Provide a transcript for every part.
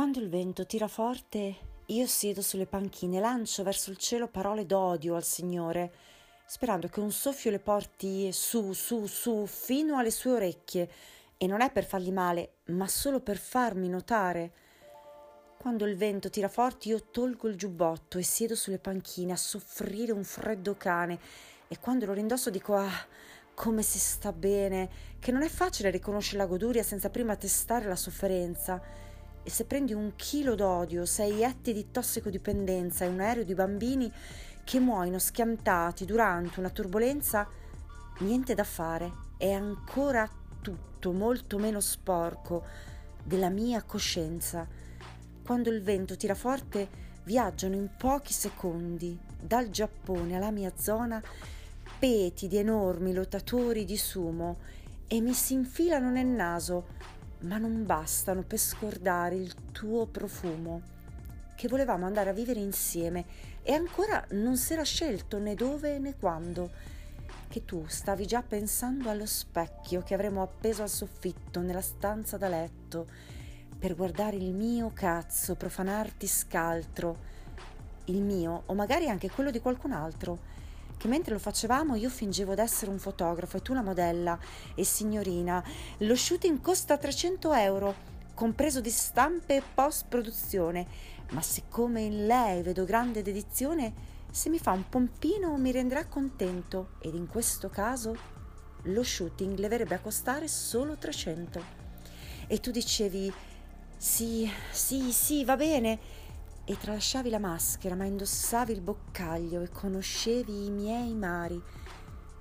Quando il vento tira forte, io siedo sulle panchine lancio verso il cielo parole d'odio al Signore, sperando che un soffio le porti su, su, su, fino alle sue orecchie, e non è per fargli male, ma solo per farmi notare. Quando il vento tira forte, io tolgo il giubbotto e siedo sulle panchine a soffrire un freddo cane, e quando lo rindosso dico ah, come si sta bene, che non è facile riconoscere la goduria senza prima testare la sofferenza e se prendi un chilo d'odio, sei etti di tossicodipendenza e un aereo di bambini che muoiono schiantati durante una turbolenza, niente da fare, è ancora tutto molto meno sporco della mia coscienza. Quando il vento tira forte, viaggiano in pochi secondi dal Giappone alla mia zona peti di enormi lottatori di sumo e mi si infilano nel naso ma non bastano per scordare il tuo profumo, che volevamo andare a vivere insieme e ancora non si era scelto né dove né quando, che tu stavi già pensando allo specchio che avremmo appeso al soffitto nella stanza da letto per guardare il mio cazzo profanarti scaltro, il mio o magari anche quello di qualcun altro che mentre lo facevamo io fingevo d'essere un fotografo e tu una modella e signorina. Lo shooting costa 300 euro, compreso di stampe e post produzione, ma siccome in lei vedo grande dedizione, se mi fa un pompino mi renderà contento ed in questo caso lo shooting le verrebbe a costare solo 300. E tu dicevi sì, sì, sì, va bene e tralasciavi la maschera, ma indossavi il boccaglio e conoscevi i miei mari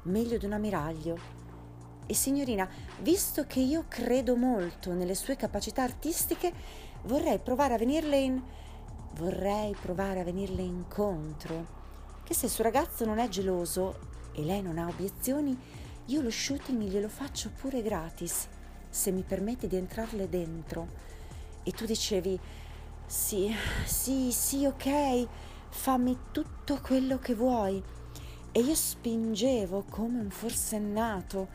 meglio di un ammiraglio. E signorina, visto che io credo molto nelle sue capacità artistiche, vorrei provare a venirle in vorrei provare a venirle incontro. Che se il suo ragazzo non è geloso e lei non ha obiezioni, io lo shooting glielo faccio pure gratis, se mi permette di entrarle dentro. E tu dicevi sì, sì, sì, ok, fammi tutto quello che vuoi. E io spingevo come un forsennato.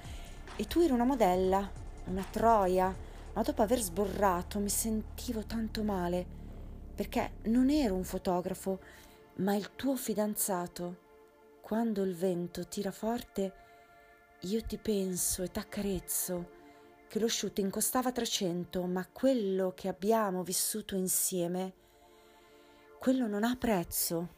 E tu eri una modella, una troia, ma dopo aver sborrato mi sentivo tanto male, perché non ero un fotografo, ma il tuo fidanzato. Quando il vento tira forte, io ti penso e t'accarezzo che lo shooting costava 300, ma quello che abbiamo vissuto insieme, quello non ha prezzo.